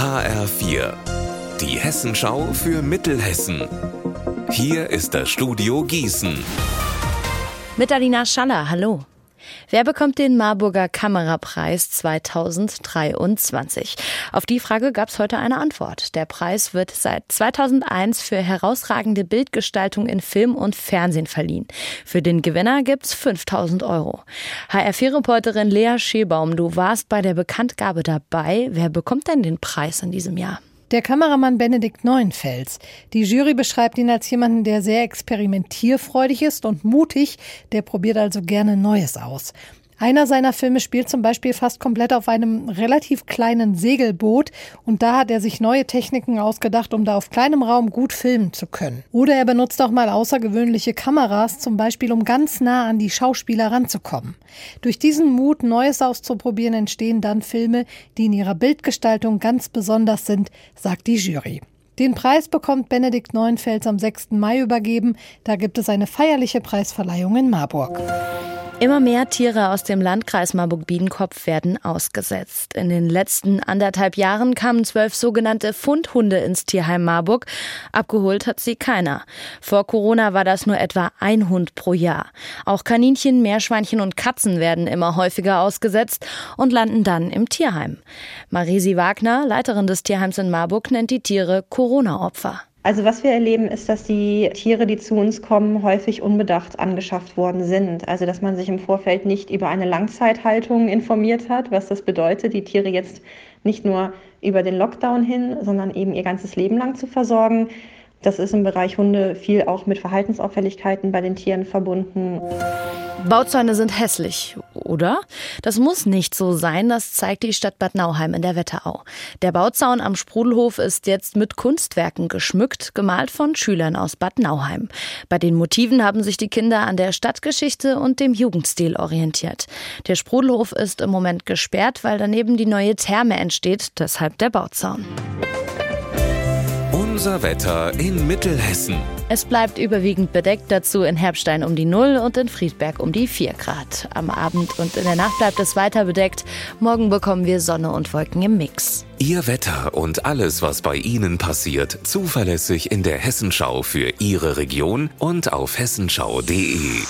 HR4, die Hessenschau für Mittelhessen. Hier ist das Studio Gießen. Mit Alina Schaller, hallo. Wer bekommt den Marburger Kamerapreis 2023? Auf die Frage gab es heute eine Antwort. Der Preis wird seit 2001 für herausragende Bildgestaltung in Film und Fernsehen verliehen. Für den Gewinner gibt's 5000 Euro. HR4-Reporterin Lea Schebaum, du warst bei der Bekanntgabe dabei. Wer bekommt denn den Preis in diesem Jahr? Der Kameramann Benedikt Neuenfels. Die Jury beschreibt ihn als jemanden, der sehr experimentierfreudig ist und mutig, der probiert also gerne Neues aus. Einer seiner Filme spielt zum Beispiel fast komplett auf einem relativ kleinen Segelboot und da hat er sich neue Techniken ausgedacht, um da auf kleinem Raum gut filmen zu können. Oder er benutzt auch mal außergewöhnliche Kameras, zum Beispiel um ganz nah an die Schauspieler ranzukommen. Durch diesen Mut, Neues auszuprobieren, entstehen dann Filme, die in ihrer Bildgestaltung ganz besonders sind, sagt die Jury. Den Preis bekommt Benedikt Neuenfels am 6. Mai übergeben. Da gibt es eine feierliche Preisverleihung in Marburg. Immer mehr Tiere aus dem Landkreis Marburg-Biedenkopf werden ausgesetzt. In den letzten anderthalb Jahren kamen zwölf sogenannte Fundhunde ins Tierheim Marburg. Abgeholt hat sie keiner. Vor Corona war das nur etwa ein Hund pro Jahr. Auch Kaninchen, Meerschweinchen und Katzen werden immer häufiger ausgesetzt und landen dann im Tierheim. Marisi Wagner, Leiterin des Tierheims in Marburg, nennt die Tiere Corona-Opfer. Also was wir erleben, ist, dass die Tiere, die zu uns kommen, häufig unbedacht angeschafft worden sind. Also dass man sich im Vorfeld nicht über eine Langzeithaltung informiert hat, was das bedeutet, die Tiere jetzt nicht nur über den Lockdown hin, sondern eben ihr ganzes Leben lang zu versorgen. Das ist im Bereich Hunde viel auch mit Verhaltensauffälligkeiten bei den Tieren verbunden. Bauzäune sind hässlich, oder? Das muss nicht so sein, das zeigt die Stadt Bad Nauheim in der Wetterau. Der Bauzaun am Sprudelhof ist jetzt mit Kunstwerken geschmückt, gemalt von Schülern aus Bad Nauheim. Bei den Motiven haben sich die Kinder an der Stadtgeschichte und dem Jugendstil orientiert. Der Sprudelhof ist im Moment gesperrt, weil daneben die neue Therme entsteht, deshalb der Bauzaun. Unser Wetter in Mittelhessen. Es bleibt überwiegend bedeckt, dazu in Herbstein um die 0 und in Friedberg um die 4 Grad. Am Abend und in der Nacht bleibt es weiter bedeckt. Morgen bekommen wir Sonne und Wolken im Mix. Ihr Wetter und alles, was bei Ihnen passiert, zuverlässig in der Hessenschau für Ihre Region und auf hessenschau.de.